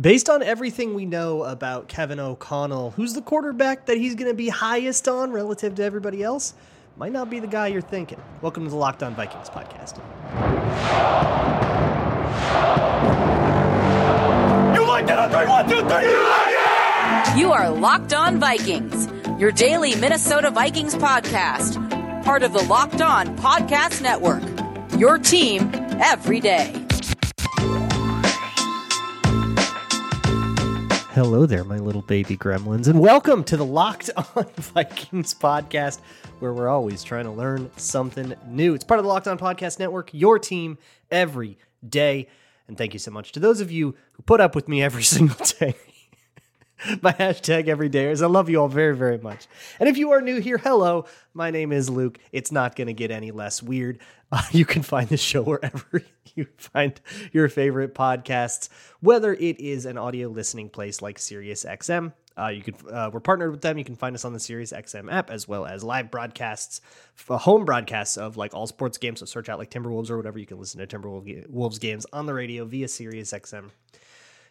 Based on everything we know about Kevin O'Connell, who's the quarterback that he's going to be highest on relative to everybody else? Might not be the guy you're thinking. Welcome to the Locked On Vikings podcast. You like that on three, one, two, three. You like it! You are Locked On Vikings, your daily Minnesota Vikings podcast, part of the Locked On Podcast Network. Your team every day. Hello there, my little baby gremlins, and welcome to the Locked On Vikings podcast, where we're always trying to learn something new. It's part of the Locked On Podcast Network, your team every day. And thank you so much to those of you who put up with me every single day. my hashtag every day is I love you all very, very much. And if you are new here, hello, my name is Luke. It's not going to get any less weird. Uh, you can find the show wherever you find your favorite podcasts, whether it is an audio listening place like SiriusXM. Uh, you can uh, we're partnered with them. You can find us on the SiriusXM app as well as live broadcasts, home broadcasts of like all sports games. So search out like Timberwolves or whatever. You can listen to Timberwolves games on the radio via SiriusXM.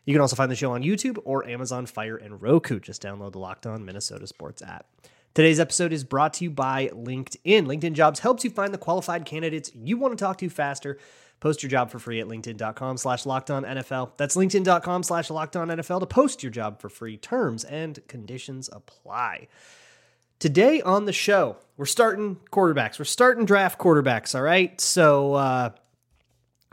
You can also find the show on YouTube or Amazon Fire and Roku. Just download the Locked On Minnesota Sports app. Today's episode is brought to you by LinkedIn. LinkedIn Jobs helps you find the qualified candidates you want to talk to faster. Post your job for free at linkedin.com slash NFL. That's linkedin.com slash NFL to post your job for free. Terms and conditions apply. Today on the show, we're starting quarterbacks. We're starting draft quarterbacks, all right? So uh,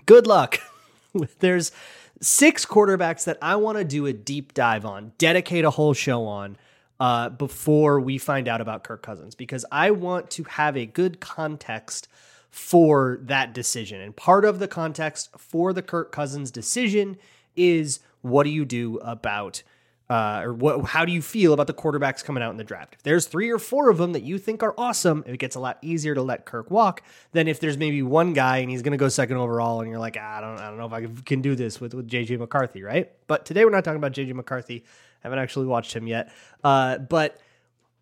good luck. There's six quarterbacks that I want to do a deep dive on, dedicate a whole show on uh, before we find out about Kirk Cousins because I want to have a good context for that decision. And part of the context for the Kirk Cousins decision is what do you do about uh, or what, how do you feel about the quarterbacks coming out in the draft? If there's three or four of them that you think are awesome, it gets a lot easier to let Kirk walk than if there's maybe one guy and he's going to go second overall, and you're like, ah, I don't, I don't know if I can do this with with JJ McCarthy, right? But today we're not talking about JJ McCarthy I haven't actually watched him yet. Uh, but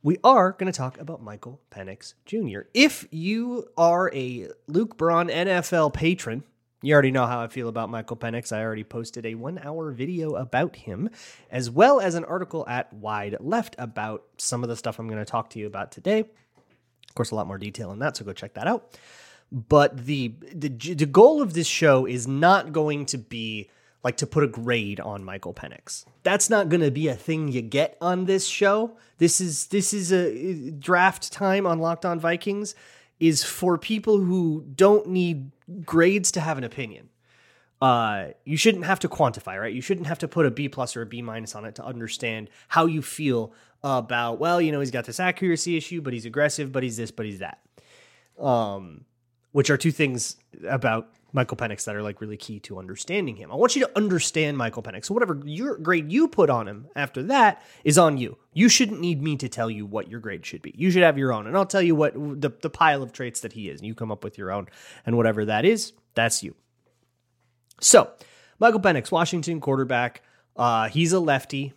we are going to talk about Michael Penix Jr. If you are a Luke Braun NFL patron, you already know how I feel about Michael Penix. I already posted a one hour video about him, as well as an article at Wide Left about some of the stuff I'm going to talk to you about today. Of course, a lot more detail in that, so go check that out. But the, the, the goal of this show is not going to be like to put a grade on Michael Penix. That's not going to be a thing you get on this show. This is this is a uh, draft time on Locked On Vikings is for people who don't need grades to have an opinion. Uh, you shouldn't have to quantify, right? You shouldn't have to put a B plus or a B minus on it to understand how you feel about. Well, you know, he's got this accuracy issue, but he's aggressive, but he's this, but he's that. Um, which are two things about Michael Penix that are like really key to understanding him. I want you to understand Michael Penix. So whatever your grade you put on him after that is on you. You shouldn't need me to tell you what your grade should be. You should have your own, and I'll tell you what the, the pile of traits that he is. And you come up with your own, and whatever that is, that's you. So Michael Penix, Washington quarterback. Uh, he's a lefty.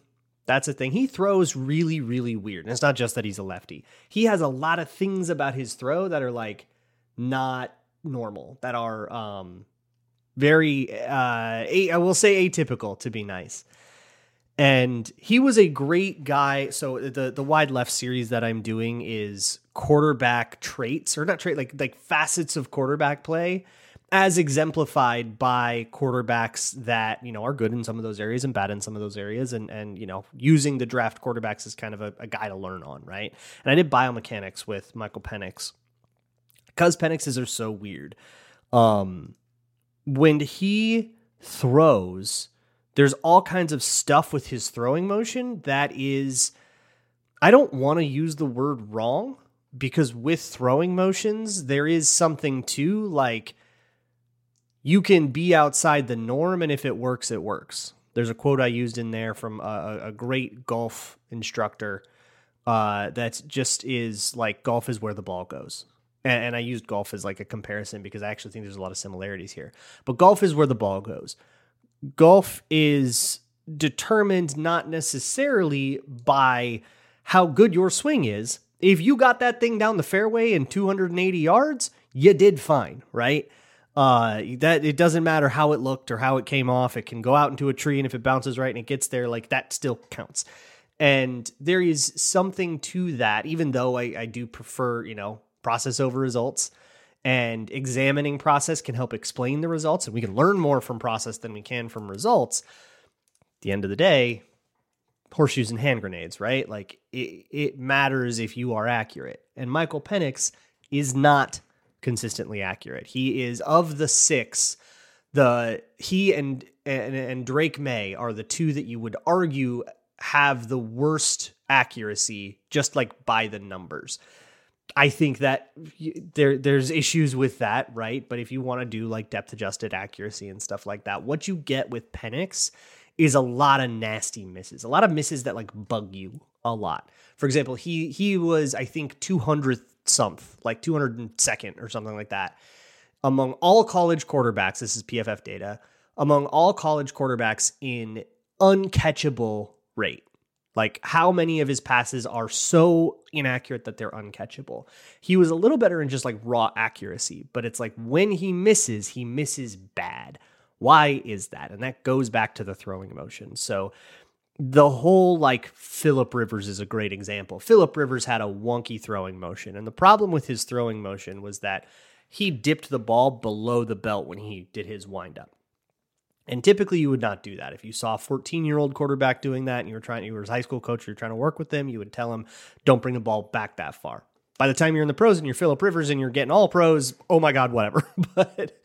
That's a thing. He throws really, really weird. And it's not just that he's a lefty. He has a lot of things about his throw that are like not normal, that are um, very, uh, a, I will say atypical to be nice. And he was a great guy. So the the wide left series that I'm doing is quarterback traits or not trait like like facets of quarterback play as exemplified by quarterbacks that you know are good in some of those areas and bad in some of those areas and and you know using the draft quarterbacks as kind of a, a guy to learn on right and i did biomechanics with michael penix because Penixes are so weird. Um, when he throws, there's all kinds of stuff with his throwing motion that is, I don't want to use the word wrong because with throwing motions, there is something to like, you can be outside the norm, and if it works, it works. There's a quote I used in there from a, a great golf instructor uh, that just is like golf is where the ball goes. And, and I used golf as like a comparison because I actually think there's a lot of similarities here. But golf is where the ball goes. Golf is determined not necessarily by how good your swing is. If you got that thing down the fairway in 280 yards, you did fine, right? Uh, that it doesn't matter how it looked or how it came off. It can go out into a tree, and if it bounces right and it gets there, like that still counts. And there is something to that, even though I, I do prefer, you know, process over results. And examining process can help explain the results, and we can learn more from process than we can from results. At the end of the day, horseshoes and hand grenades, right? Like it, it matters if you are accurate. And Michael Penix is not consistently accurate. He is of the six, the he and and, and Drake Maye are the two that you would argue have the worst accuracy just like by the numbers. I think that there there's issues with that, right? But if you want to do like depth adjusted accuracy and stuff like that, what you get with Penix is a lot of nasty misses, a lot of misses that like bug you a lot. For example, he he was I think 200th something, like 202nd or something like that among all college quarterbacks. This is PFF data among all college quarterbacks in uncatchable rate. Like how many of his passes are so inaccurate that they're uncatchable. He was a little better in just like raw accuracy, but it's like when he misses, he misses bad. Why is that? And that goes back to the throwing motion. So the whole like Philip Rivers is a great example. Philip Rivers had a wonky throwing motion, and the problem with his throwing motion was that he dipped the ball below the belt when he did his windup. And typically, you would not do that. If you saw a 14 year old quarterback doing that and you were trying, you were his high school coach, you're trying to work with them, you would tell him, don't bring the ball back that far. By the time you're in the pros and you're Philip Rivers and you're getting all pros, oh my God, whatever. but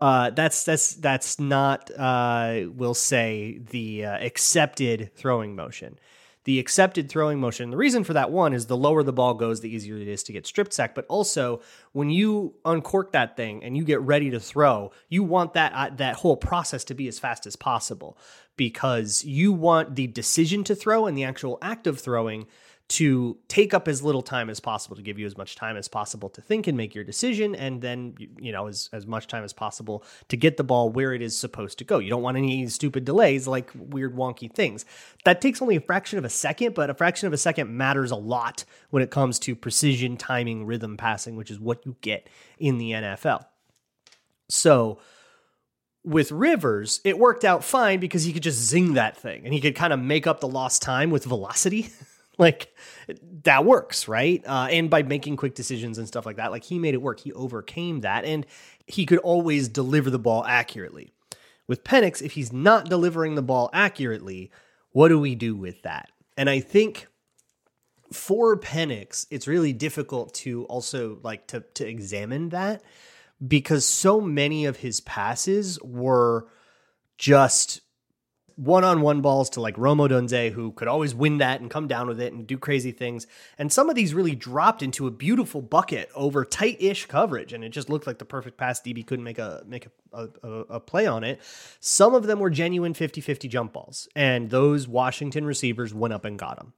uh, that's that's that's not, uh, we'll say, the uh, accepted throwing motion the accepted throwing motion. The reason for that one is the lower the ball goes, the easier it is to get stripped sack. But also, when you uncork that thing and you get ready to throw, you want that uh, that whole process to be as fast as possible because you want the decision to throw and the actual act of throwing to take up as little time as possible to give you as much time as possible to think and make your decision and then you know as, as much time as possible to get the ball where it is supposed to go. You don't want any stupid delays like weird wonky things. That takes only a fraction of a second but a fraction of a second matters a lot when it comes to precision timing rhythm passing which is what you get in the nfl so with Rivers, it worked out fine because he could just zing that thing and he could kind of make up the lost time with velocity. like that works, right? Uh, and by making quick decisions and stuff like that, like he made it work. He overcame that, and he could always deliver the ball accurately. With Penix, if he's not delivering the ball accurately, what do we do with that? And I think for Penix, it's really difficult to also like to to examine that because so many of his passes were just one on one balls to like Rome Odunze, who could always win that and come down with it and do crazy things. And some of these really dropped into a beautiful bucket over tight ish coverage. And it just looked like the perfect pass. DB couldn't make a make a, a, a play on it. Some of them were genuine 50 50 jump balls. And those Washington receivers went up and got them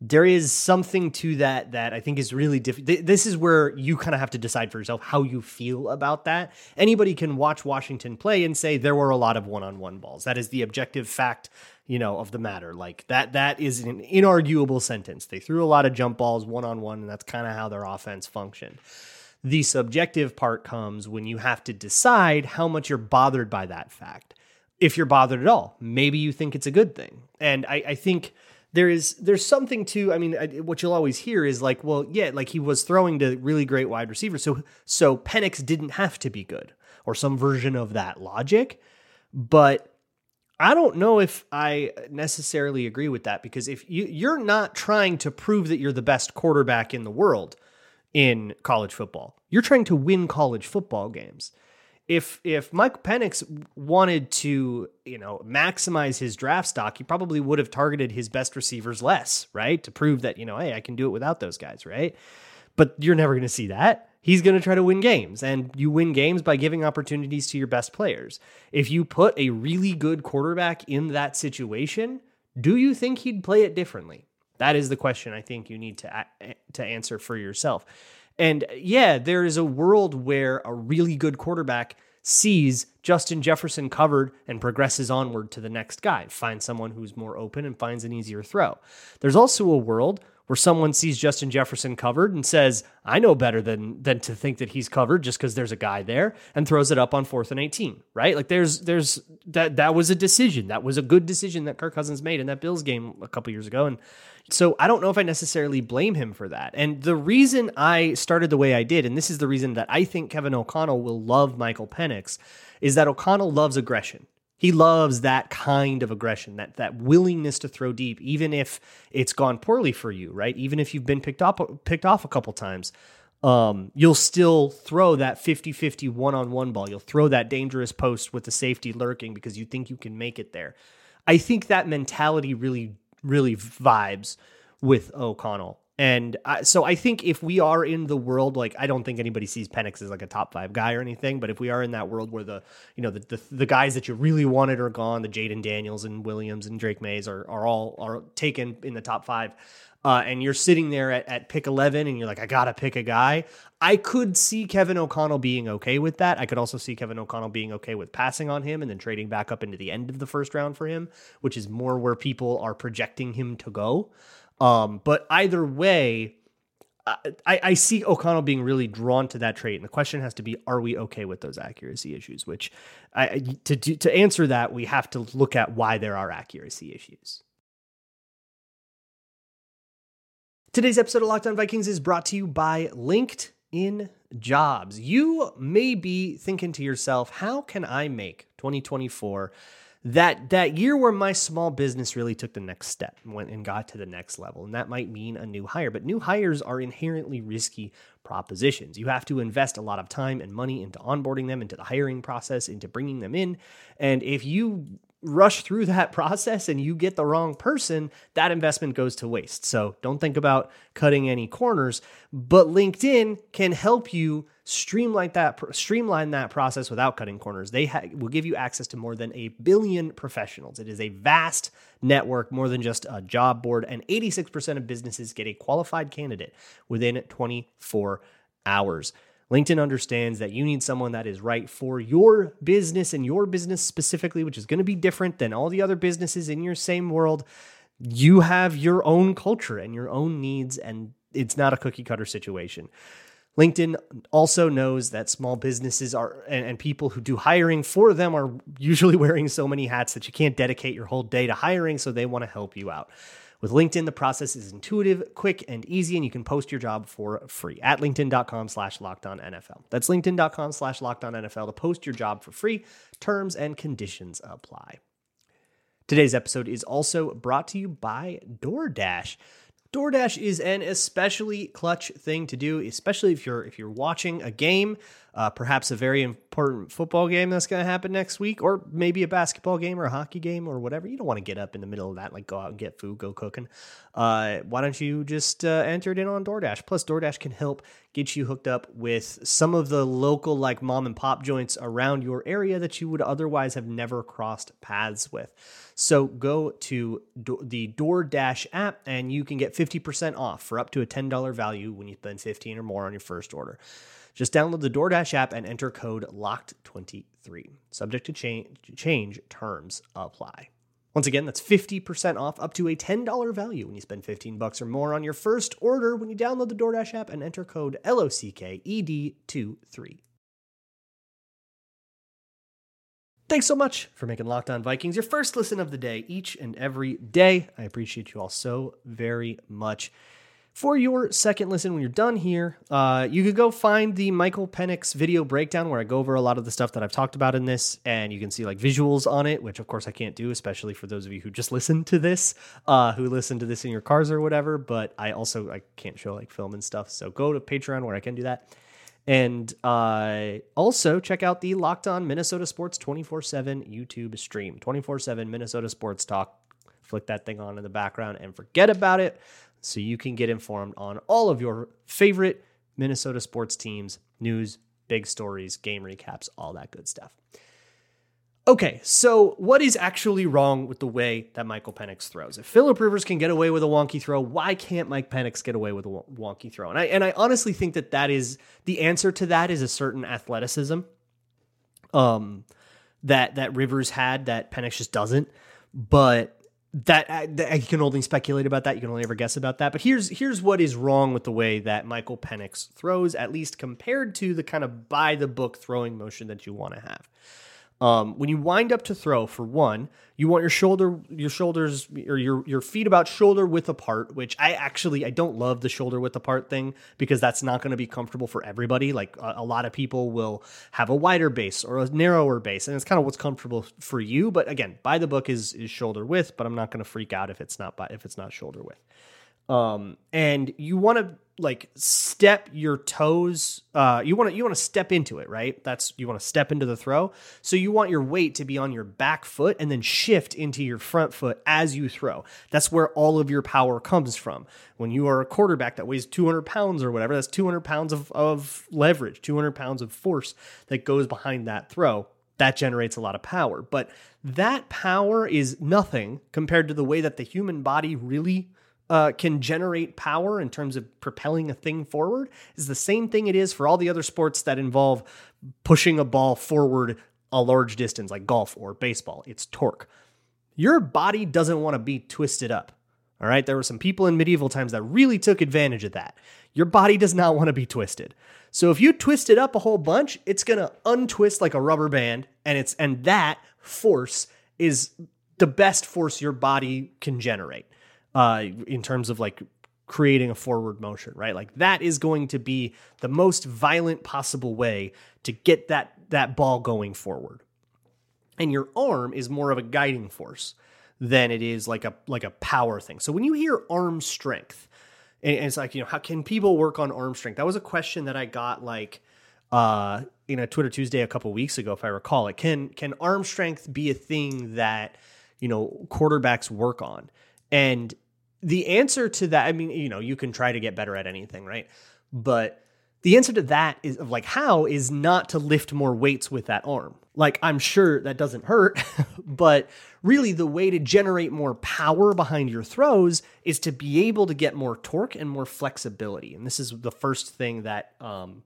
there is something to that that I think is really different. This is where you kind of have to decide for yourself how you feel about that. Anybody can watch Washington play and say there were a lot of one-on-one balls. That is the objective fact, you know, of the matter. Like that that is an inarguable sentence. They threw a lot of jump balls one-on-one and that's kind of how their offense functioned. The subjective part comes when you have to decide how much you're bothered by that fact. If you're bothered at all, maybe you think it's a good thing. And I, I think there is there's something to I mean what you'll always hear is like well yeah like he was throwing to really great wide receivers. So so Penix didn't have to be good or some version of that logic. But I don't know if I necessarily agree with that because if you you're not trying to prove that you're the best quarterback in the world in college football. You're trying to win college football games if if Mike Penix wanted to, you know, maximize his draft stock, he probably would have targeted his best receivers less, right? To prove that, you know, hey, I can do it without those guys, right? But you're never going to see that. He's going to try to win games, and you win games by giving opportunities to your best players. If you put a really good quarterback in that situation, do you think he'd play it differently? That is the question I think you need to to answer for yourself. And uh, yeah, there is a world where a really good quarterback sees Justin Jefferson covered and progresses onward to the next guy, finds someone who's more open and finds an easier throw. There's also a world where someone sees Justin Jefferson covered and says, I know better than than to think that he's covered just because there's a guy there and throws it up on fourth and 18, right? Like there's there's that that was a decision. That was a good decision that Kirk Cousins made in that Bills game a couple years ago. And so I don't know if I necessarily blame him for that. And the reason I started the way I did, and this is the reason that I think Kevin O'Connell will love Michael Penix, is that O'Connell loves aggression. He loves that kind of aggression, that that willingness to throw deep, even if it's gone poorly for you, right? Even if you've been picked up picked off a couple times. Um, you'll still throw that 50-50 one-on-one ball. You'll throw that dangerous post with the safety lurking because you think you can make it there. I think that mentality really, really vibes with O'Connell. And I, so I think if we are in the world, like I don't think anybody sees Penix as like a top five guy or anything, but if we are in that world where the you know the the, the guys that you really wanted are gone, the Jayden Daniels and Williams and Drake Mayes are are all are taken in the top five, uh, and you're sitting there at, at pick eleven and you're like I gotta pick a guy. I could see Kevin O'Connell being okay with that. I could also see Kevin O'Connell being okay with passing on him and then trading back up into the end of the first round for him, which is more where people are projecting him to go. Um, but either way, I, I, see O'Connell being really drawn to that trait, and the question has to be: Are we okay with those accuracy issues? Which, I, to to answer that, we have to look at why there are accuracy issues. Today's episode of Locked On Vikings is brought to you by LinkedIn Jobs. You may be thinking to yourself, "How can I make 2024?" That that year where my small business really took the next step and went and got to the next level and that might mean a new hire but new hires are inherently risky propositions. You have to invest a lot of time and money into onboarding them into the hiring process into bringing them in and if you rush through that process and you get the wrong person, that investment goes to waste. So don't think about cutting any corners, but LinkedIn can help you streamline that streamline that process without cutting corners. They ha- will give you access to more than a billion professionals. It is a vast network, more than just a job board, and 86% of businesses get a qualified candidate within 24 hours. LinkedIn understands that you need someone that is right for your business and your business specifically, which is going to be different than all the other businesses in your same world. You have your own culture and your own needs, and it's not a cookie cutter situation. LinkedIn also knows that small businesses are and, and, people who do hiring for them are usually wearing so many hats that you can't dedicate your whole day to hiring, so they want to help you out. With LinkedIn, the process is intuitive, quick, and easy, and you can post your job for free at linkedin.com slash NFL. That's linkedin.com slash NFL to post your job for free. Terms and conditions apply. Today's episode is also brought to you by DoorDash. DoorDash is an especially clutch thing to do, especially if you're if you're watching a game, uh, perhaps a very important football game that's going to happen next week, or maybe a basketball game or a hockey game or whatever. You don't want to get up in the middle of that, like go out and get food, go cooking. Uh, why don't you just uh, enter it in on DoorDash? Plus, DoorDash can help get you hooked up with some of the local like mom and pop joints around your area that you would otherwise have never crossed paths with. So go to the DoorDash app and you can get 50% off for up to a $10 value when you spend 15 or more on your first order. Just download the DoorDash app and enter code LOCKED23. Subject to change, change terms apply. Once again, that's 50% off up to a $10 value when you spend 15 bucks or more on your first order when you download the DoorDash app and enter code LOCKED23. Thanks so much for making Locked On Vikings your first listen of the day each and every day. I appreciate you all so very much. For your second listen, when you're done here, uh, you could go find the Michael Penix video breakdown where I go over a lot of the stuff that I've talked about in this, and you can see like visuals on it, which of course I can't do, especially for those of you who just listen to this, uh, who listen to this in your cars or whatever. But I also I can't show like film and stuff, so go to Patreon where I can do that. And uh, also check out the Locked On Minnesota Sports 24 7 YouTube stream 24 7 Minnesota Sports Talk. Flick that thing on in the background and forget about it so you can get informed on all of your favorite Minnesota sports teams, news, big stories, game recaps, all that good stuff. Okay, so what is actually wrong with the way that Michael Penix throws? If Philip Rivers can get away with a wonky throw, why can't Mike Penix get away with a wonky throw? And I and I honestly think that that is the answer to that is a certain athleticism, um, that that Rivers had that Penix just doesn't. But that, that I can only speculate about that. You can only ever guess about that. But here's here's what is wrong with the way that Michael Penix throws, at least compared to the kind of by the book throwing motion that you want to have. Um, when you wind up to throw, for one, you want your shoulder, your shoulders, or your your feet about shoulder width apart. Which I actually I don't love the shoulder width apart thing because that's not going to be comfortable for everybody. Like a, a, lot of people will have a wider base or a narrower base, and it's kind of what's comfortable for you. But again, by the book is is shoulder width, but I'm not going to freak out if it's not by if it's not shoulder width. Um, and you want to like step your toes. Uh, you want to you want to step into it, right? That's you want to step into the throw. So you want your weight to be on your back foot and then shift into your front foot as you throw. That's where all of your power comes from. When you are a quarterback that weighs 200 pounds or whatever, that's 200 pounds of, of leverage, 200 pounds of force that goes behind that throw. That generates a lot of power, but that power is nothing compared to the way that the human body really uh, can generate power in terms of propelling a thing forward is the same thing it is for all the other sports that involve pushing a ball forward a large distance, like golf or baseball. It's torque. Your body doesn't want to be twisted up. All right. There were some people in medieval times that really took advantage of that. Your body does not want to be twisted. So if you twist it up a whole bunch, it's going to untwist like a rubber band and it's and that force is the best force your body can generate uh, in terms of like creating a forward motion, right? Like that is going to be the most violent possible way to get that that ball going forward. And your arm is more of a guiding force than it is like a like a power thing. So when you hear arm strength, and it's like, you know, how can people work on arm strength? That was a question that I got like uh in a Twitter Tuesday a couple weeks ago, if I recall it. Can can arm strength be a thing that, you know, quarterbacks work on? And the answer to that, I mean, you know, you can try to get better at anything, right? But the answer to that is of like how is not to lift more weights with that arm. Like I'm sure that doesn't hurt, but really the way to generate more power behind your throws is to be able to get more torque and more flexibility. And this is the first thing that um,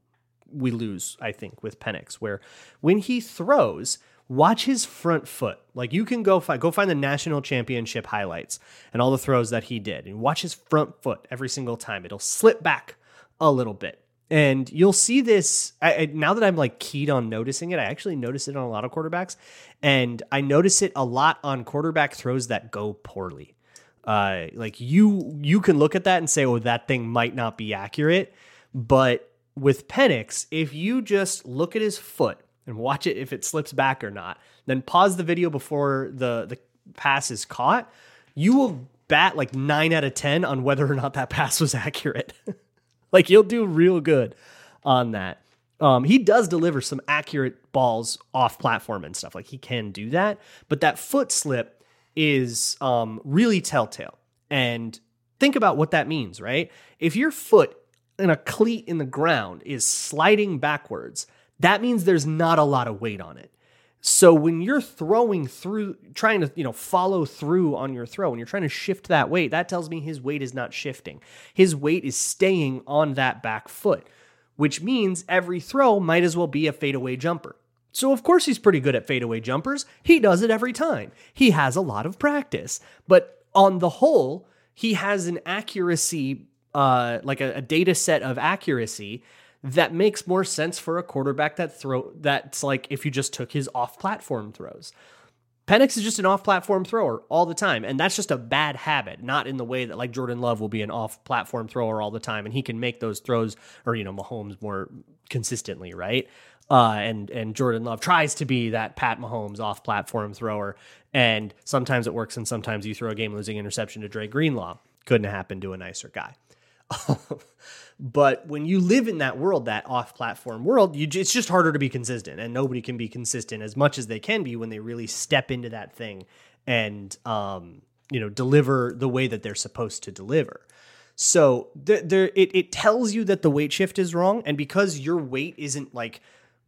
we lose, I think, with Penix, where when he throws, watch his front foot. Like you can go find go find the national championship highlights and all the throws that he did, and watch his front foot every single time. It'll slip back a little bit. And you'll see this I, I, now that I'm like keyed on noticing it. I actually notice it on a lot of quarterbacks, and I notice it a lot on quarterback throws that go poorly. Uh, like you, you can look at that and say, "Oh, that thing might not be accurate," but with Penix, if you just look at his foot and watch it if it slips back or not. Then pause the video before the the pass is caught. You will bat like 9 out of 10 on whether or not that pass was accurate. like you'll do real good on that. Um, he does deliver some accurate balls off platform and stuff. Like he can do that, but that foot slip is um, really telltale. And think about what that means, right? If your foot in a cleat in the ground is sliding backwards, that means there's not a lot of weight on it. So when you're throwing through, trying to, you know, follow through on your throw, and you're trying to shift that weight, that tells me his weight is not shifting. His weight is staying on that back foot, which means every throw might as well be a fadeaway jumper. So of course he's pretty good at fadeaway jumpers. He does it every time. He has a lot of practice. But on the whole, he has an accuracy, uh, like a, a data set of accuracy that makes more sense for a quarterback that throw that's like if you just took his off-platform throws. Penix is just an off-platform thrower all the time, and that's just a bad habit. Not in the way that like Jordan Love will be an off-platform thrower all the time, and he can make those throws, or you know Mahomes more consistently, right? Uh, and and Jordan Love tries to be that Pat Mahomes off-platform thrower, and sometimes it works, and sometimes you throw a game-losing interception to Dre Greenlaw. Couldn't happen to a nicer guy. But when you live in that world, that off-platform world, you, it's just harder to be consistent, and nobody can be consistent as much as they can be when they really step into that thing and um, you know deliver the way that they're supposed to deliver. So there, there it, it tells you that the weight shift is wrong, and because your weight isn't like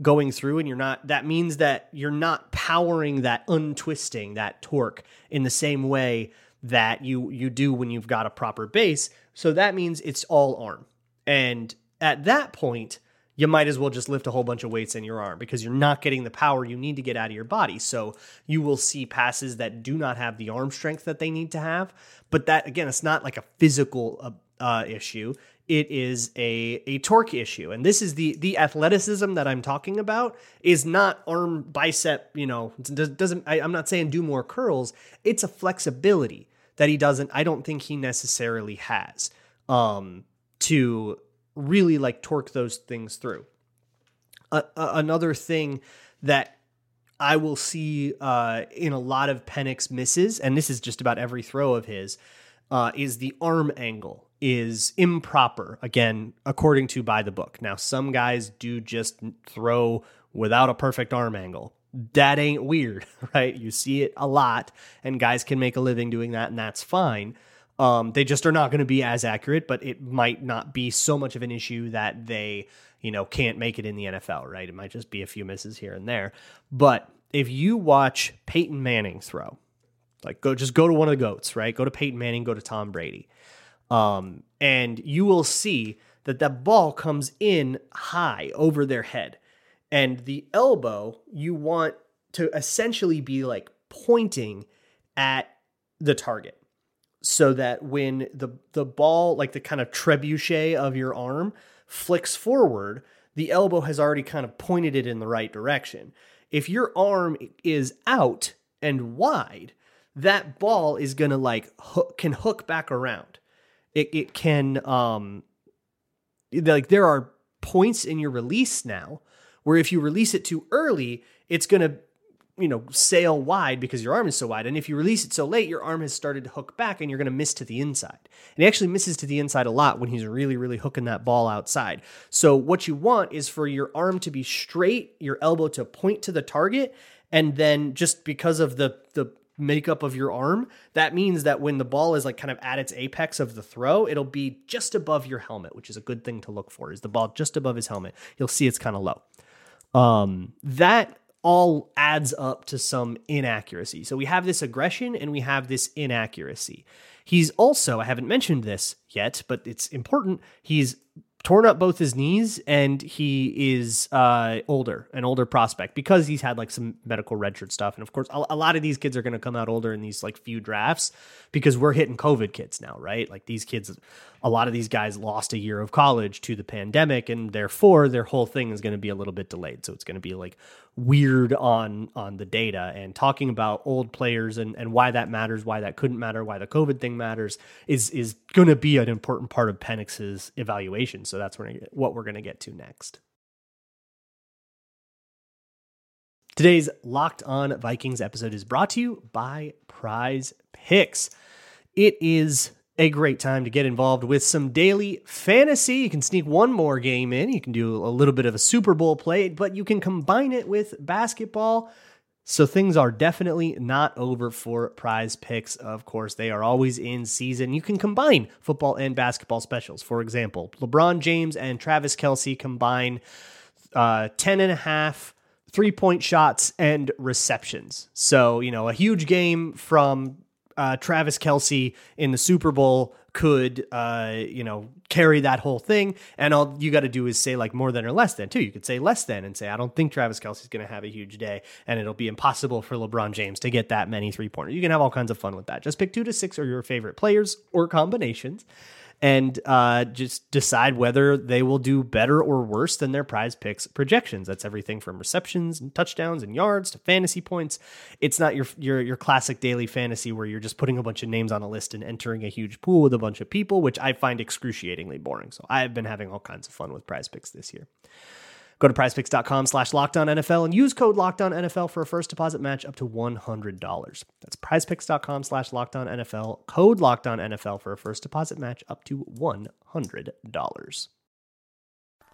going through and you're not that means that you're not powering that untwisting that torque in the same way that you you do when you've got a proper base so that means it's all arm and at that point you might as well just lift a whole bunch of weights in your arm because you're not getting the power you need to get out of your body. So you will see passes that do not have the arm strength that they need to have. But that, again, it's not like a physical uh, uh, issue. It is a, a torque issue. And this is the the athleticism that I'm talking about is not arm bicep, you know, doesn't I, I'm not saying do more curls. It's a flexibility that he doesn't, I don't think he necessarily has. Um, to really like torque those things through. Uh, another thing that I will see uh, in a lot of Penix misses, and this is just about every throw of his, uh, is the arm angle is improper. Again, according to by the book. Now, some guys do just throw without a perfect arm angle. That ain't weird, right? You see it a lot, and guys can make a living doing that, and that's fine. Um, they just are not going to be as accurate, but it might not be so much of an issue that they, you know, can't make it in the NFL, right? It might just be a few misses here and there. But if you watch Peyton Manning throw, like go just go to one of the goats, right? Go to Peyton Manning, go to Tom Brady. Um, and you will see that that ball comes in high over their head. And the elbow, you want to essentially be like pointing at the target so that when the the ball like the kind of trebuchet of your arm flicks forward the elbow has already kind of pointed it in the right direction. If your arm is out and wide that ball is going to like hook, can hook back around. It it can um like there are points in your release now where if you release it too early it's going to you know, sail wide because your arm is so wide. And if you release it so late, your arm has started to hook back and you're going to miss to the inside. And he actually misses to the inside a lot when he's really, really hooking that ball outside. So what you want is for your arm to be straight, your elbow to point to the target. And then just because of the, the, makeup of your arm that means that when the ball is like kind of at its apex of the throw it'll be just above your helmet which is a good thing to look for is the ball just above his helmet you'll see it's kind of low um that all adds up to some inaccuracy. So we have this aggression and we have this inaccuracy. He's also, I haven't mentioned this yet, but it's important. He's torn up both his knees and he is uh, older, an older prospect because he's had like some medical redshirt stuff. And of course, a, a lot of these kids are going to come out older in these like few drafts because we're hitting COVID kids now, right? Like these kids, a lot of these guys lost a year of college to the pandemic and therefore their whole thing is going to be a little bit delayed. So it's going to be like weird on on the data and talking about old players and, and why that matters, why that couldn't matter, why the COVID thing matters is is going to be an important part of Penix's evaluation. So that's what we're going to get to next. Today's Locked On Vikings episode is brought to you by Prize Picks. It is a great time to get involved with some daily fantasy. You can sneak one more game in. You can do a little bit of a Super Bowl play, but you can combine it with basketball. So things are definitely not over for prize picks. Of course, they are always in season. You can combine football and basketball specials. For example, LeBron James and Travis Kelce combine uh, 10 and a half three point shots and receptions. So, you know, a huge game from uh, Travis Kelce in the Super Bowl could, uh, you know, carry that whole thing. And all you got to do is say like more than or less than too. You could say less than and say, I don't think Travis Kelce's going to have a huge day and it'll be impossible for LeBron James to get that many three pointers. You can have all kinds of fun with that. Just pick two to six or your favorite players or combinations and uh, just decide whether they will do better or worse than their prize picks projections. That's everything from receptions and touchdowns and yards to fantasy points. It's not your your your classic daily fantasy where you're just putting a bunch of names on a list and entering a huge pool with a bunch of people, which I find excruciatingly boring. So I have been having all kinds of fun with prize picks this year. Go to prizepicks.com slash NFL and use code NFL for a first deposit match up to $100. That's prizepicks.com slash NFL, code NFL for a first deposit match up to $100.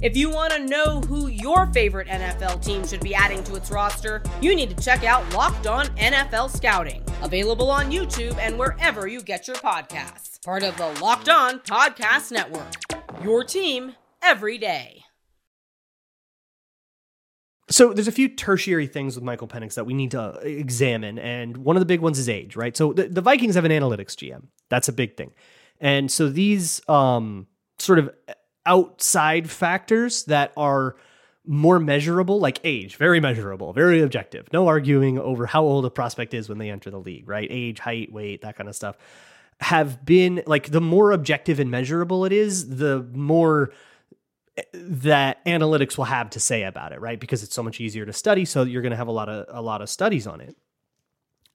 If you want to know who your favorite NFL team should be adding to its roster, you need to check out Locked On NFL Scouting, available on YouTube and wherever you get your podcasts. Part of the Locked On Podcast Network. Your team every day. So there's a few tertiary things with Michael Penix that we need to examine, and one of the big ones is age, right? So the, the Vikings have an analytics GM. That's a big thing, and so these um, sort of outside factors that are more measurable, like age, very measurable, very objective. No arguing over how old a prospect is when they enter the league, right? Age, height, weight, that kind of stuff have been like the more objective and measurable it is, the more eh, that analytics will have to say about it, right? Because it's so much easier to study, so you're going to have a lot of a lot of studies on it.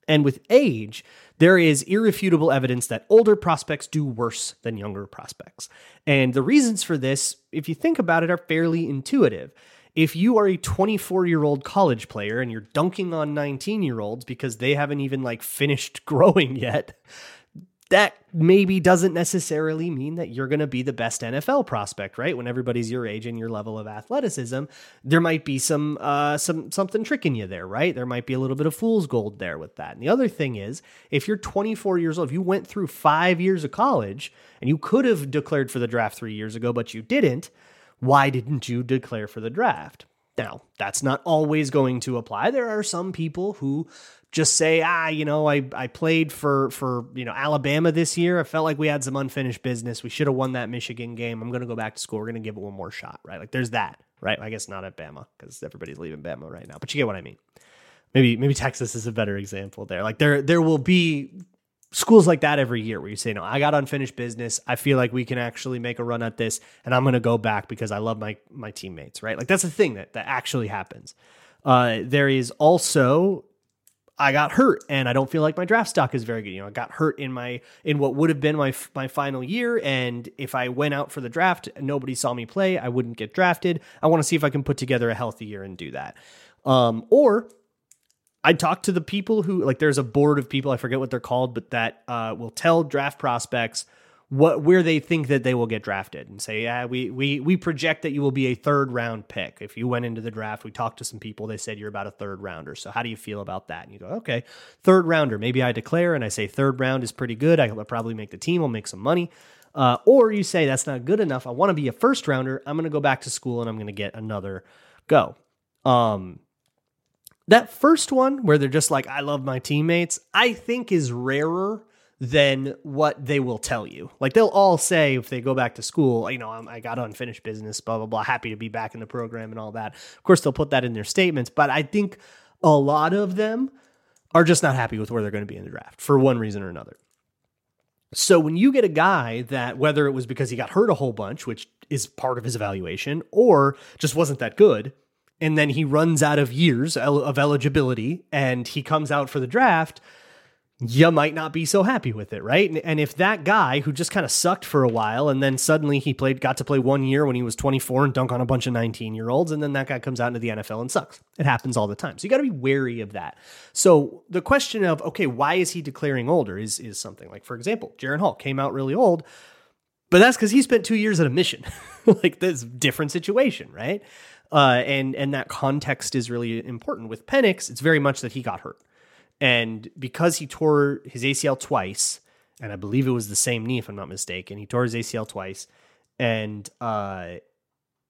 And with age, there is irrefutable evidence that older prospects do worse than younger prospects. And the reasons for this, if you think about it, are fairly intuitive. If you are a 24 year old college player and you're dunking on 19 year olds because they haven't even like finished growing yet, that maybe doesn't necessarily mean that you're going to be the best NFL prospect, right? When everybody's your age and your level of athleticism, there might be some uh, some something tricking you there, right? There might be a little bit of fool's gold there with that. And the other thing is, if you're 24 years old, if you went through five years of college and you could have declared for the draft three years ago, but you didn't, why didn't you declare for the draft? Now, that's not always going to apply. There are some people who just say, ah, you know, I, I played for for you know Alabama this year. I felt like we had some unfinished business. We should have won that Michigan game. I'm going to go back to school. We're going to give it one more shot, right? Like there's that, right? I guess not at Bama because everybody's leaving Bama right now, but you get what I mean. Maybe maybe Texas is a better example there. Like there there will be schools like that every year where you say, no, I got unfinished business. I feel like we can actually make a run at this, and I'm going to go back because I love my my teammates, right? Like that's the thing that that actually happens. Uh, there is also I got hurt and I don't feel like my draft stock is very good. You know, I got hurt in my in what would have been my my final year and if I went out for the draft nobody saw me play, I wouldn't get drafted. I want to see if I can put together a healthy year and do that. Um, or I talk to the people who like there's a board of people I forget what they're called but that uh, will tell draft prospects what where they think that they will get drafted and say, yeah, we we we project that you will be a third round pick. If you went into the draft, we talked to some people, they said you're about a third rounder. So how do you feel about that? And you go, okay, third rounder. Maybe I declare and I say third round is pretty good. I'll probably make the team. I'll make some money. Uh, or you say that's not good enough. I want to be a first rounder. I'm going to go back to school and I'm going to get another go. Um, that first one where they're just like, I love my teammates, I think is rarer than what they will tell you. Like they'll all say if they go back to school, you know, I got unfinished business, blah blah blah, happy to be back in the program and all that. Of course, they'll put that in their statements, but I think a lot of them are just not happy with where they're going to be in the draft for one reason or another. So when you get a guy that whether it was because he got hurt a whole bunch, which is part of his evaluation, or just wasn't that good, and then he runs out of years of eligibility and he comes out for the draft, you might not be so happy with it, right? And, and if that guy who just kind of sucked for a while and then suddenly he played, got to play one year when he was 24 and dunk on a bunch of 19 year olds, and then that guy comes out into the NFL and sucks. It happens all the time. So you got to be wary of that. So the question of, okay, why is he declaring older is, is something like, for example, Jaren Hall came out really old, but that's because he spent two years at a mission. like this different situation, right? Uh, and, and that context is really important. With Penix, it's very much that he got hurt and because he tore his ACL twice, and I believe it was the same knee, if I'm not mistaken, he tore his ACL twice, and uh,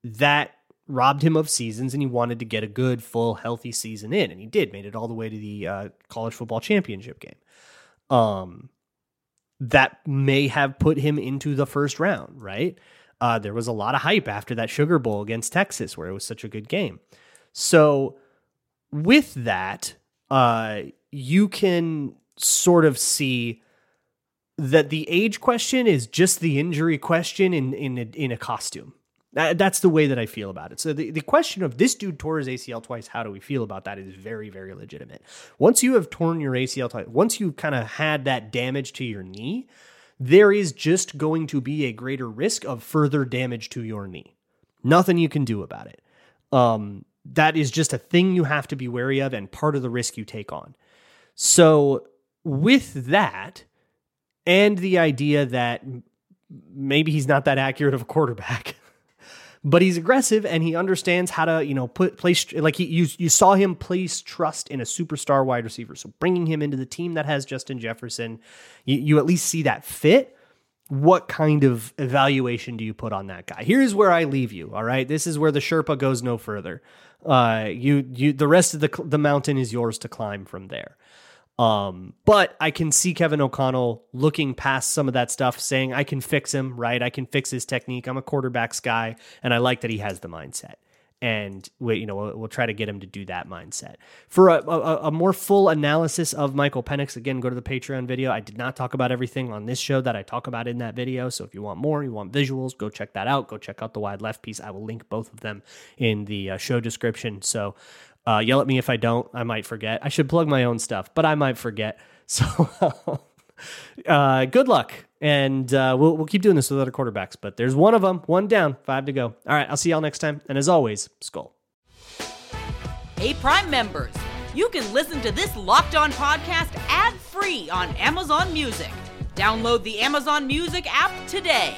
that robbed him of seasons, and he wanted to get a good, full, healthy season in, and he did, made it all the way to the uh, college football championship game. Um, that may have put him into the first round, right? Uh, there was a lot of hype after that Sugar Bowl against Texas, where it was such a good game. So, with that, uh, you can sort of see that the age question is just the injury question in in a, in a costume. that's the way that I feel about it. So the, the question of this dude tore his ACL twice, how do we feel about that is very, very legitimate. Once you have torn your ACL twice, once you kind of had that damage to your knee, there is just going to be a greater risk of further damage to your knee. Nothing you can do about it. Um, that is just a thing you have to be wary of and part of the risk you take on. So, with that, and the idea that maybe he's not that accurate of a quarterback, but he's aggressive and he understands how to, you know, put place like he you you saw him place trust in a superstar wide receiver. So bringing him into the team that has Justin Jefferson, you, you at least see that fit. What kind of evaluation do you put on that guy? Here's where I leave you. All right, this is where the Sherpa goes no further. Uh, you you the rest of the the mountain is yours to climb from there. Um, but I can see Kevin O'Connell looking past some of that stuff, saying, I can fix him, right? I can fix his technique. I'm a quarterbacks guy, and I like that he has the mindset. And we, you know, we'll, we'll try to get him to do that mindset. For a, a, a, more full analysis of Michael Penix, again, go to the Patreon video. I did not talk about everything on this show that I talk about in that video. So if you want more, you want visuals, go check that out. Go check out the wide left piece. I will link both of them in the uh, show description. So uh, yell at me if I don't. I might forget. I should plug my own stuff, but I might forget. So, uh, good luck, and uh, we'll we'll keep doing this with other quarterbacks. But there's one of them, one down, five to go. All right, I'll see y'all next time. And as always, Skol. Hey, Prime members, you can listen to this Locked On podcast ad free on Amazon Music. Download the Amazon Music app today.